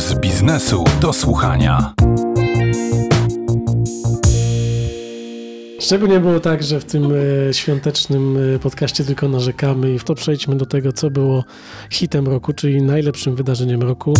z biznesu do słuchania. Żeby nie było tak, że w tym e, świątecznym e, podcaście tylko narzekamy i w to przejdźmy do tego, co było hitem roku, czyli najlepszym wydarzeniem roku.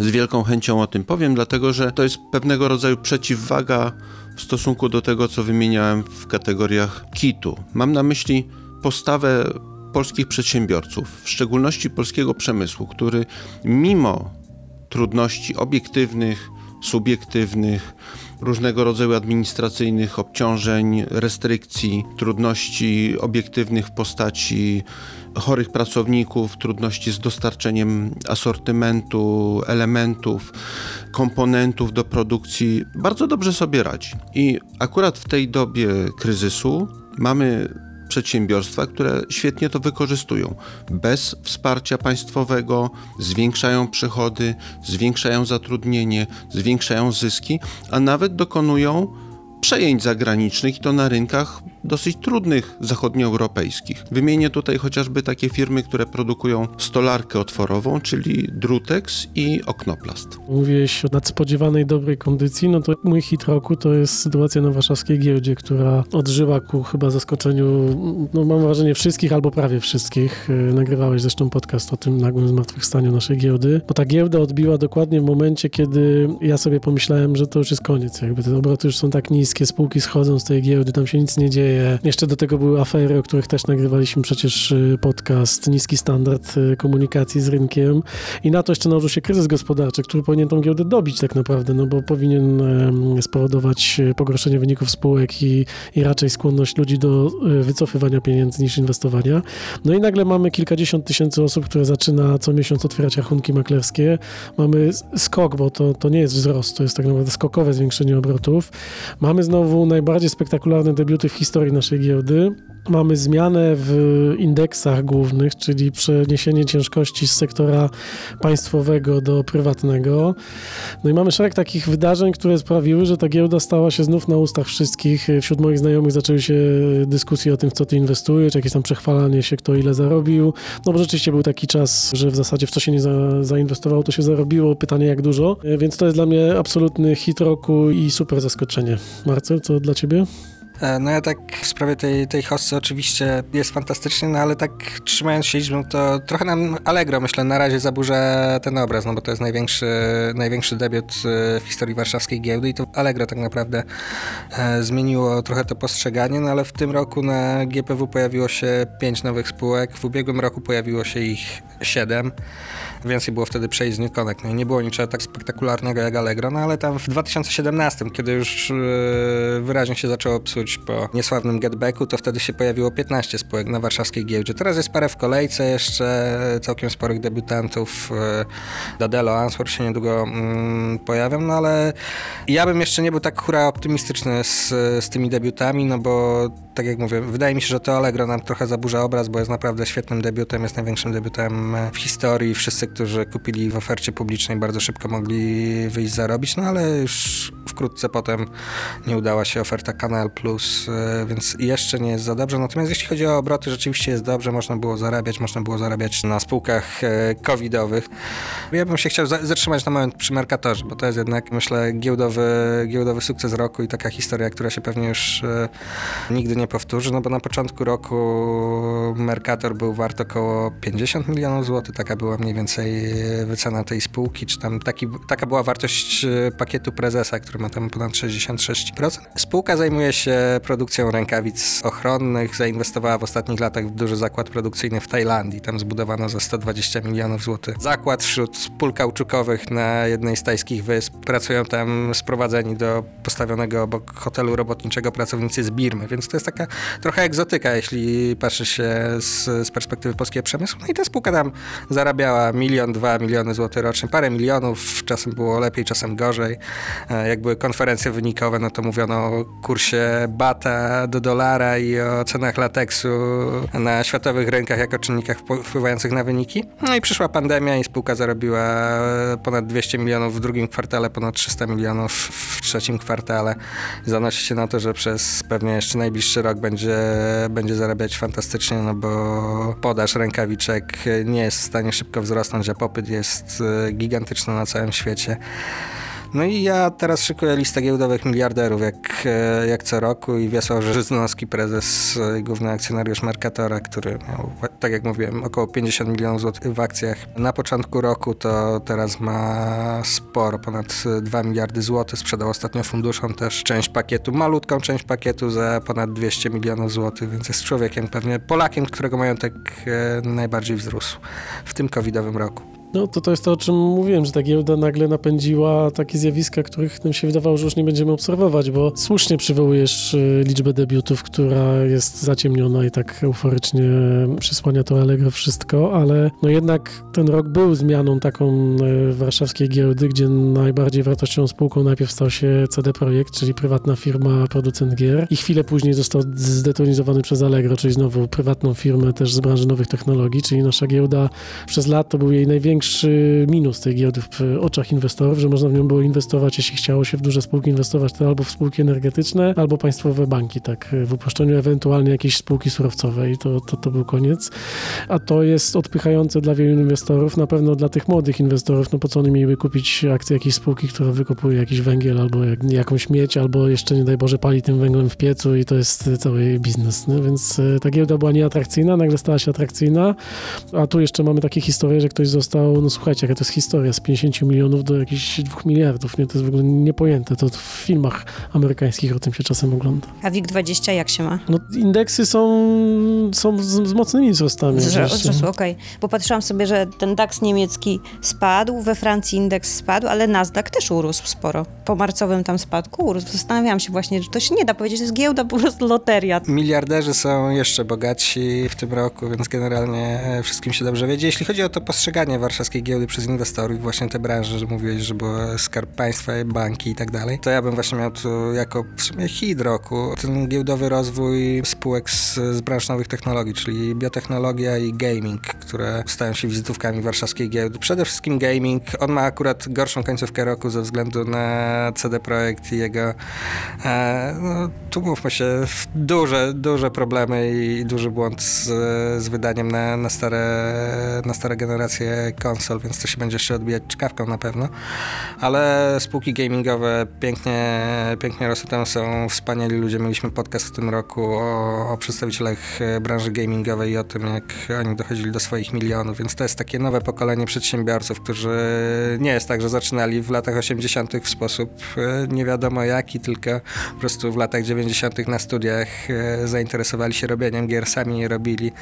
Z wielką chęcią o tym powiem, dlatego że to jest pewnego rodzaju przeciwwaga w stosunku do tego, co wymieniałem w kategoriach kitu. Mam na myśli postawę polskich przedsiębiorców, w szczególności polskiego przemysłu, który mimo trudności obiektywnych, subiektywnych, różnego rodzaju administracyjnych obciążeń, restrykcji, trudności obiektywnych w postaci chorych pracowników, trudności z dostarczeniem asortymentu, elementów, komponentów do produkcji, bardzo dobrze sobie radzi. I akurat w tej dobie kryzysu mamy przedsiębiorstwa, które świetnie to wykorzystują. Bez wsparcia państwowego zwiększają przychody, zwiększają zatrudnienie, zwiększają zyski, a nawet dokonują przejęć zagranicznych i to na rynkach dosyć trudnych zachodnioeuropejskich. Wymienię tutaj chociażby takie firmy, które produkują stolarkę otworową, czyli Drutex i Oknoplast. Mówiłeś o nadspodziewanej dobrej kondycji, no to mój hit roku to jest sytuacja na warszawskiej giełdzie, która odżyła ku chyba zaskoczeniu, no mam wrażenie wszystkich albo prawie wszystkich. E, nagrywałeś zresztą podcast o tym nagłym zmartwychwstaniu naszej giełdy, bo ta giełda odbiła dokładnie w momencie, kiedy ja sobie pomyślałem, że to już jest koniec, jakby te obroty już są tak niskie, spółki schodzą z tej giełdy, tam się nic nie dzieje, dzieje. Jeszcze do tego były afery, o których też nagrywaliśmy przecież y, podcast, niski standard y, komunikacji z rynkiem i na to jeszcze nałożył się kryzys gospodarczy, który powinien tą giełdę dobić tak naprawdę, no bo powinien spowodować y, pogorszenie wyników spółek i, i raczej skłonność ludzi do wycofywania pieniędzy niż inwestowania. No i nagle mamy kilkadziesiąt tysięcy osób, które zaczyna co miesiąc otwierać rachunki maklerskie. Mamy skok, bo to, to nie jest wzrost, to jest tak naprawdę skokowe zwiększenie obrotów. Mamy znowu najbardziej spektakularne debiuty w historii historii naszej giełdy. Mamy zmianę w indeksach głównych, czyli przeniesienie ciężkości z sektora państwowego do prywatnego. No i mamy szereg takich wydarzeń, które sprawiły, że ta giełda stała się znów na ustach wszystkich. Wśród moich znajomych zaczęły się dyskusje o tym, w co ty inwestujesz, jakieś tam przechwalanie się, kto ile zarobił. No bo rzeczywiście był taki czas, że w zasadzie w co się nie za, zainwestowało, to się zarobiło. Pytanie jak dużo. Więc to jest dla mnie absolutny hit roku i super zaskoczenie. Marcel, co dla ciebie? E, no ja tak w sprawie tej, tej hossy oczywiście jest fantastycznie, no ale tak trzymając się liczbą, to trochę nam Allegro myślę na razie zaburza ten obraz, no bo to jest największy, największy debiut e, w historii warszawskiej giełdy i to Allegro tak naprawdę e, zmieniło trochę to postrzeganie, no ale w tym roku na GPW pojawiło się pięć nowych spółek, w ubiegłym roku pojawiło się ich siedem. Więcej było wtedy przejść z. No i nie było niczego tak spektakularnego jak Allegro, no ale tam w 2017, kiedy już yy, wyraźnie się zaczęło psuć po niesławnym getbacku, to wtedy się pojawiło 15 spółek na warszawskiej giełdzie. Teraz jest parę w kolejce, jeszcze całkiem sporych debiutantów. Yy, Dadelo, Answer się niedługo yy, pojawią, no ale ja bym jeszcze nie był tak hura optymistyczny z, z tymi debiutami, no bo tak jak mówię, wydaje mi się, że to Allegro nam trochę zaburza obraz, bo jest naprawdę świetnym debiutem, jest największym debiutem w historii. Wszyscy, którzy kupili w ofercie publicznej, bardzo szybko mogli wyjść zarobić, no ale już wkrótce potem nie udała się oferta Kanal Plus, e, więc jeszcze nie jest za dobrze. Natomiast jeśli chodzi o obroty, rzeczywiście jest dobrze, można było zarabiać, można było zarabiać na spółkach e, covidowych. Ja bym się chciał zatrzymać na moment przy Mercatorze, bo to jest jednak, myślę, giełdowy, giełdowy sukces roku i taka historia, która się pewnie już e, nigdy nie powtórzy, no bo na początku roku Mercator był wart około 50 milionów złotych, taka była mniej więcej wycena tej spółki, czy tam taki, taka była wartość pakietu prezesa, który ma tam ponad 66%. Spółka zajmuje się produkcją rękawic ochronnych, zainwestowała w ostatnich latach w duży zakład produkcyjny w Tajlandii. Tam zbudowano za 120 milionów złotych zakład wśród pól kauczukowych na jednej z tajskich wysp. Pracują tam sprowadzeni do postawionego obok hotelu robotniczego pracownicy z Birmy, więc to jest taka trochę egzotyka, jeśli patrzy się z, z perspektywy polskiego przemysłu. No i ta spółka tam zarabiała milion milion, dwa miliony złotych rocznie, parę milionów, czasem było lepiej, czasem gorzej. E, Jak były konferencje wynikowe, no to mówiono o kursie bata do dolara i o cenach lateksu na światowych rynkach jako czynnikach wpł- wpływających na wyniki. No i przyszła pandemia i spółka zarobiła ponad 200 milionów w drugim kwartale, ponad 300 milionów w trzecim kwartale. Zanosi się na to, że przez pewnie jeszcze najbliższy rok będzie, będzie zarabiać fantastycznie, no bo podaż rękawiczek nie jest w stanie szybko wzrosnąć, a popyt jest e, gigantyczny na całym świecie. No i ja teraz szykuję listę giełdowych miliarderów, jak, e, jak co roku i Wiesław Żyznowski, prezes, e, główny akcjonariusz Mercatora, który miał, tak jak mówiłem, około 50 milionów złotych w akcjach. Na początku roku to teraz ma sporo, ponad 2 miliardy złotych. Sprzedał ostatnio funduszom też część pakietu, malutką część pakietu za ponad 200 milionów złotych, więc jest człowiekiem, pewnie Polakiem, którego majątek e, najbardziej wzrósł w tym covidowym roku. No to to jest to, o czym mówiłem, że ta giełda nagle napędziła takie zjawiska, których nam się wydawało, że już nie będziemy obserwować, bo słusznie przywołujesz y, liczbę debiutów, która jest zaciemniona i tak euforycznie przysłania to Allegro wszystko, ale no jednak ten rok był zmianą taką y, warszawskiej giełdy, gdzie najbardziej wartościową spółką najpierw stał się CD Projekt, czyli prywatna firma producent gier. I chwilę później został zdetronizowany przez Allegro, czyli znowu prywatną firmę też z branży nowych technologii, czyli nasza giełda przez lat to był jej największy minus tej giełdy w oczach inwestorów, że można w nią było inwestować, jeśli chciało się w duże spółki inwestować, to albo w spółki energetyczne, albo państwowe banki, tak, w uproszczeniu, ewentualnie jakieś spółki surowcowe i to, to, to był koniec. A to jest odpychające dla wielu inwestorów, na pewno dla tych młodych inwestorów, no po co oni mieliby kupić akcje jakiejś spółki, która wykopuje jakiś węgiel albo jak, jakąś miedź, albo jeszcze nie daj Boże pali tym węglem w piecu i to jest cały biznes, więc e, ta giełda była nieatrakcyjna, nagle stała się atrakcyjna, a tu jeszcze mamy takie historie, że ktoś został, no słuchajcie, jaka to jest historia, z 50 milionów do jakichś 2 miliardów, nie? To jest w ogóle niepojęte, to w filmach amerykańskich o tym się czasem ogląda. A WIG20 jak się ma? No indeksy są, są z, z mocnymi wzrostami. Wzrosł, oczywiście. wzrosł, okej. Bo patrzyłam sobie, że ten DAX niemiecki spadł, we Francji indeks spadł, ale Nasdaq też urósł sporo. Po marcowym tam spadku urósł. Zastanawiałam się właśnie, że to się nie da powiedzieć, to jest giełda, po prostu loteria. Miliarderzy są jeszcze bogatsi w tym roku, więc generalnie e, wszystkim się dobrze wiedzie. Jeśli chodzi o to postrzeganie warszawskiej giełdy przez inwestorów, właśnie te branże, że mówiłeś, że było skarb państwa, banki i tak dalej, to ja bym właśnie miał tu jako w sumie hit roku ten giełdowy rozwój spółek z, z branż nowych technologii, czyli biotechnologia i gaming, które stają się wizytówkami warszawskiej giełdy. Przede wszystkim gaming. On ma akurat gorszą końcówkę roku ze względu na CD Projekt i jego e, no, tu mówmy się, duże, duże problemy i duży błąd z, z wydaniem na, na, stare, na stare generacje więc to się będzie jeszcze odbijać czkawką na pewno. Ale spółki gamingowe pięknie, pięknie tam są wspaniali ludzie. Mieliśmy podcast w tym roku o, o przedstawicielach e, branży gamingowej i o tym, jak oni dochodzili do swoich milionów, więc to jest takie nowe pokolenie przedsiębiorców, którzy nie jest tak, że zaczynali w latach 80. w sposób e, nie wiadomo jaki, tylko po prostu w latach 90. na studiach e, zainteresowali się robieniem gier, sami je robili,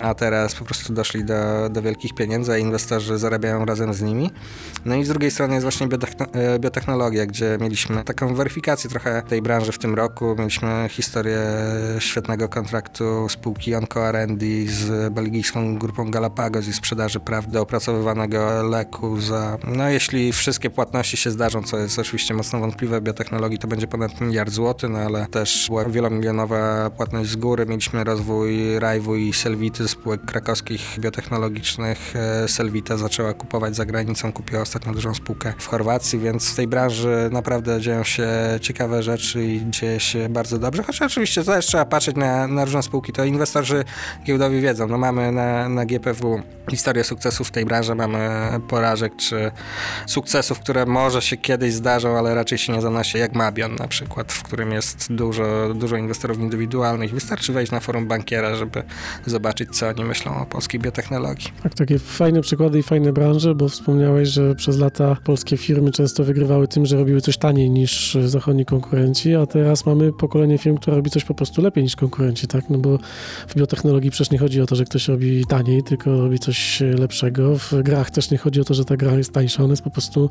a teraz po prostu doszli do, do wielkich pieniędzy, a inwestorzy zarabiają razem z nimi. No i z drugiej strony jest właśnie e, biotechnologia, gdzie mieliśmy taką weryfikację trochę tej branży w tym roku. Mieliśmy historię świetnego kontraktu spółki Onco R&D z belgijską grupą Galapagos i sprzedaży praw do opracowywanego leku za, no jeśli wszystkie płatności się zdarzą, co jest oczywiście mocno wątpliwe biotechnologii, to będzie ponad miliard złotych, no ale też była wielomilionowa płatność z góry. Mieliśmy rozwój Rajwu i Selvity, spółek krakowskich biotechnologicznych. E, Zaczęła kupować za granicą, kupiła ostatnio dużą spółkę w Chorwacji, więc w tej branży naprawdę dzieją się ciekawe rzeczy i dzieje się bardzo dobrze. Choć oczywiście też trzeba patrzeć na, na różne spółki. To inwestorzy giełdowi wiedzą. No mamy na, na GPW historię sukcesów w tej branży, mamy porażek czy sukcesów, które może się kiedyś zdarzą, ale raczej się nie zanosi, jak Mabion na przykład, w którym jest dużo, dużo inwestorów indywidualnych. Wystarczy wejść na forum bankiera, żeby zobaczyć, co oni myślą o polskiej biotechnologii. Tak, takie fajne przykłady i fajne branże, bo wspomniałeś, że przez lata polskie firmy często wygrywały tym, że robiły coś taniej niż zachodni konkurenci, a teraz mamy pokolenie firm, które robi coś po prostu lepiej niż konkurenci, tak? No bo w biotechnologii przecież nie chodzi o to, że ktoś robi taniej, tylko robi coś lepszego. W grach też nie chodzi o to, że ta gra jest tańsza, ona jest po prostu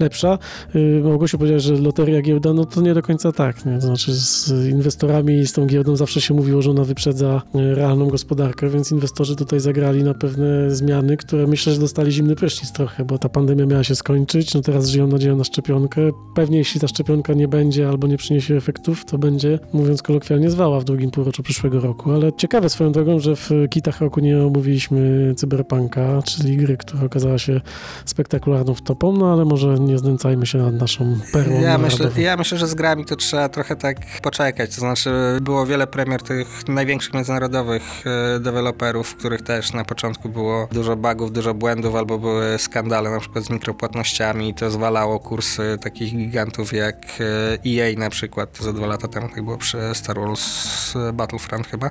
lepsza. Yy, Małgosiu powiedziała, że loteria giełda, no to nie do końca tak, nie? To znaczy z inwestorami i z tą giełdą zawsze się mówiło, że ona wyprzedza e, realną gospodarkę, więc inwestorzy tutaj zagrali na pewne zmiany, które myślę, że dostali zimny prysznic trochę, bo ta pandemia miała się skończyć, no teraz żyją nadzieją na szczepionkę. Pewnie jeśli ta szczepionka nie będzie albo nie przyniesie efektów, to będzie, mówiąc kolokwialnie, zwała w drugim półroczu przyszłego roku. Ale ciekawe swoją drogą, że w kitach roku nie omówiliśmy Cyberpunka, czyli gry, która okazała się spektakularną wtopą, no ale może nie znęcajmy się nad naszą perłą Ja myślę, ja myślę, że z grami to trzeba trochę tak poczekać. To znaczy, było wiele premier tych największych międzynarodowych e, deweloperów, w których też na początku było dużo bugów, dużo błędów, albo były skandale na przykład z mikropłatnościami i to zwalało kursy takich gigantów jak e, EA na przykład. Za dwa lata temu tak było przy Star Wars Battlefront chyba.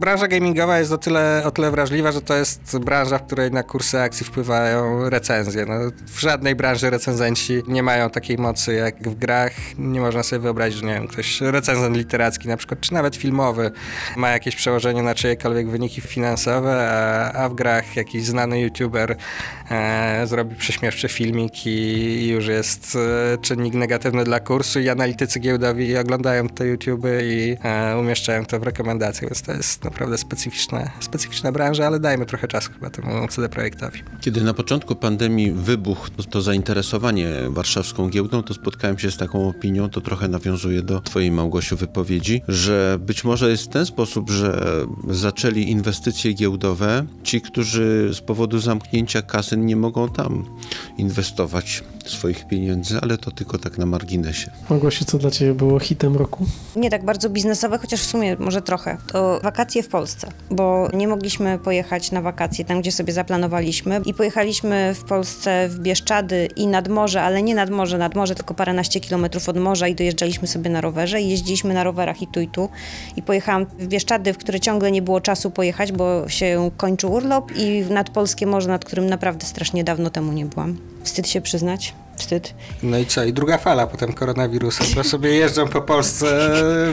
Branża gamingowa jest o tyle, o tyle wrażliwa, że to jest branża, w której na kursy akcji wpływają recenzje. No, w żadnej branży recenzenci nie mają takiej mocy jak w grach. Nie można sobie wyobrazić, że nie wiem, ktoś recenzent literacki na przykład, czy nawet filmowy ma jakieś przełożenie na czyjekolwiek wyniki finansowe, a, a w grach jakiś znany youtuber e, zrobi prześmiewczy filmik i, już jest e, czynnik negatywny dla kursu i analitycy giełdowi oglądają te YouTuby i e, umieszczają to w rekomendacjach, więc to jest naprawdę specyficzna, specyficzna branża, ale dajmy trochę czasu chyba temu CD Projektowi. Kiedy na początku pandemii wybuchł to, to zainteresowanie warszawską giełdą, to spotkałem się z taką opinią, to trochę nawiązuje do twojej Małgosiu wypowiedzi, że być może jest w ten sposób, że zaczęli inwestycje giełdowe ci, którzy z powodu zamknięcia kasyn nie mogą tam inwestować swoich pieniędzy, ale to tylko tak na marginesie. Małgosiu, co dla Ciebie było hitem roku? Nie tak bardzo biznesowe, chociaż w sumie może trochę. To wakacje w Polsce, bo nie mogliśmy pojechać na wakacje tam, gdzie sobie zaplanowaliśmy i pojechaliśmy w Polsce w Bieszczady i nad morze, ale nie nad morze, nad morze, tylko paręnaście kilometrów od morza i dojeżdżaliśmy sobie na rowerze i jeździliśmy na rowerach i tu i tu i pojechałam w Bieszczady, w które ciągle nie było czasu pojechać, bo się kończył urlop i nad Polskie Morze, nad którym naprawdę strasznie dawno temu nie byłam. Wstyd się przyznać. Wstyd. No i co? I druga fala potem koronawirusa, to sobie jeżdżą po Polsce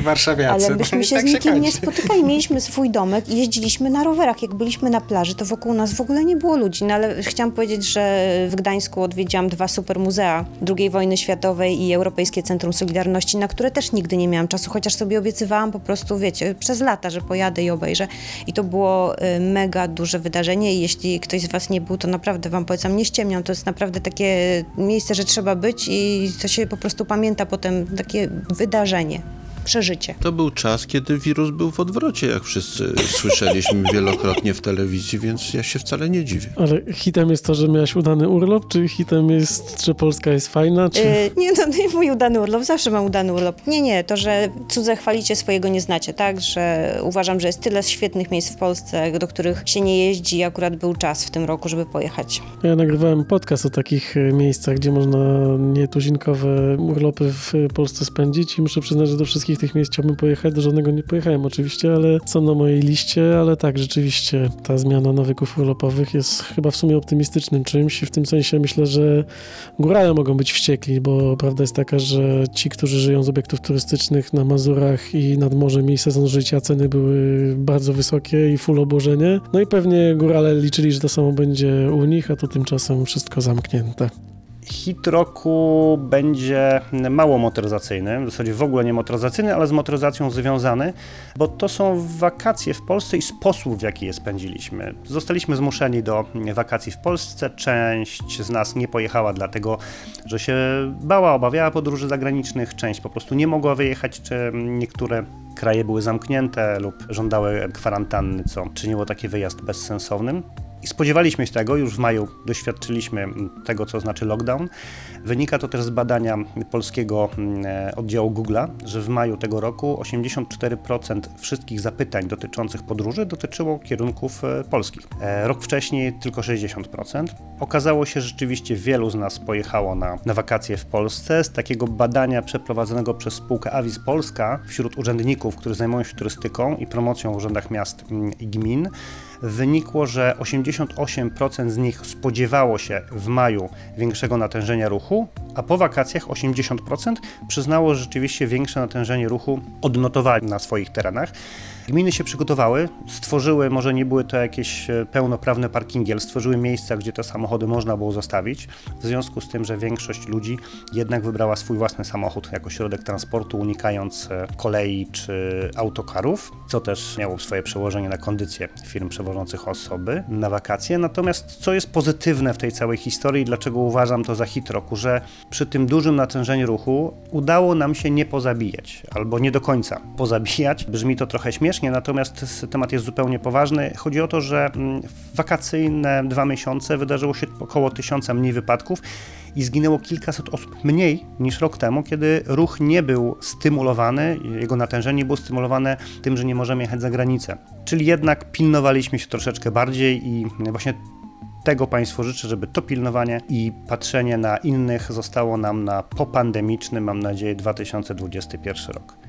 warszawiacy. Ale byśmy No się tak z nikim nie kończy. spotykali. Mieliśmy swój domek i jeździliśmy na rowerach. Jak byliśmy na plaży, to wokół nas w ogóle nie było ludzi. No ale chciałam powiedzieć, że w Gdańsku odwiedziłam dwa super muzea II wojny światowej i Europejskie Centrum Solidarności, na które też nigdy nie miałam czasu, chociaż sobie obiecywałam po prostu, wiecie, przez lata, że pojadę i obejrzę. I to było y, mega duże wydarzenie i jeśli ktoś z was nie był, to naprawdę wam polecam, nie ściemniam. To jest naprawdę takie miejsce, że trzeba być i to się po prostu pamięta potem takie wydarzenie, przeżycie. To był czas, kiedy wirus był w odwrocie, jak wszyscy słyszeliśmy wielokrotnie w telewizji, więc ja się wcale nie dziwię. Ale hitem jest to, że miałaś udany urlop, czy hitem jest, że Polska jest fajna, czy... Yy, nie, to nie mój udany urlop, zawsze mam udany urlop. Nie, nie, to, że cudze chwalicie, swojego nie znacie, tak? Że uważam, że jest tyle świetnych miejsc w Polsce, do których się nie jeździ i akurat był czas w tym roku, żeby pojechać. Ja nagrywałem podcast o takich e, miejscach, gdzie można nietuzinkowe urlopy w Polsce spędzić i muszę przyznać, że do wszystkich tych miejsc chciałbym pojechać. Do żadnego nie pojechałem oczywiście, ale są na mojej liście, ale tak, rzeczywiście ta zmiana nawyków urlopowych jest chyba w sumie optymistycznym czymś i w tym sensie myślę, że górale mogą być wściekli, bo prawda jest taka, że ci, którzy żyją z obiektów turystycznych na Mazurach i nad morzem i sezon życia, ceny były bardzo wysokie i full obłożenie. No i pewnie górale liczyli, że to samo będzie u nich, a tu tymczasem wszystko zamknięte. Hit roku będzie mało motoryzacyjny, w zasadzie w ogóle nie motoryzacyjny, ale z motoryzacją związany, bo to są wakacje w Polsce i sposób, w jaki je spędziliśmy. Zostaliśmy zmuszeni do wakacji w Polsce. Część z nas nie pojechała dlatego, że się bała, obawiała podróży zagranicznych, część po prostu nie mogła wyjechać, czy niektóre kraje były zamknięte lub żądały kwarantanny, co czyniło taki wyjazd bezsensownym. I spodziewaliśmy się tego, już w maju doświadczyliśmy tego, co znaczy lockdown. Wynika to też z badania polskiego mm, e, oddziału Google'a, że w maju tego roku 84% wszystkich zapytań dotyczących podróży dotyczyło kierunków e, polskich. E, Rok wcześniej tylko 60%. Okazało się, że rzeczywiście wielu z nas pojechało na, na wakacje w Polsce. Z takiego badania przeprowadzonego przez spółkę Avis Polska wśród urzędników, którzy zajmują się turystyką i promocją w urzędach miast mm, i gmin, wynikło, że 88% z nich spodziewało się w maju większego natężenia ruchu, a po wakacjach 80% przyznało że rzeczywiście większe natężenie ruchu, odnotowali na swoich terenach. Gminy się przygotowały, stworzyły, może nie były to jakieś e, pełnoprawne parkingi, ale stworzyły miejsca, gdzie te samochody można było zostawić, w związku z tym, że większość ludzi jednak wybrała swój własny samochód jako środek transportu, unikając e, kolei czy autokarów, co też miało swoje przełożenie na kondycję firm przewożących osoby na wakacje. Natomiast co jest pozytywne w tej całej historii, dlaczego uważam to za hit roku, że przy tym dużym natężeniu ruchu udało nam się nie pozabijać, albo nie do końca pozabijać. Brzmi to trochę śmiesznie, natomiast temat jest zupełnie poważny. Chodzi o to, że mm, w wakacyjne dwa miesiące wydarzyło się około tysiąca mniej wypadków i zginęło kilkaset osób mniej niż rok temu, kiedy ruch nie był stymulowany, jego natężenie było stymulowane tym, że nie możemy jechać za granicę. Czyli jednak pilnowaliśmy się troszeczkę bardziej i właśnie tego Państwu życzę, żeby to pilnowanie i patrzenie na innych zostało nam na popandemiczny, mam nadzieję, 2021 rok.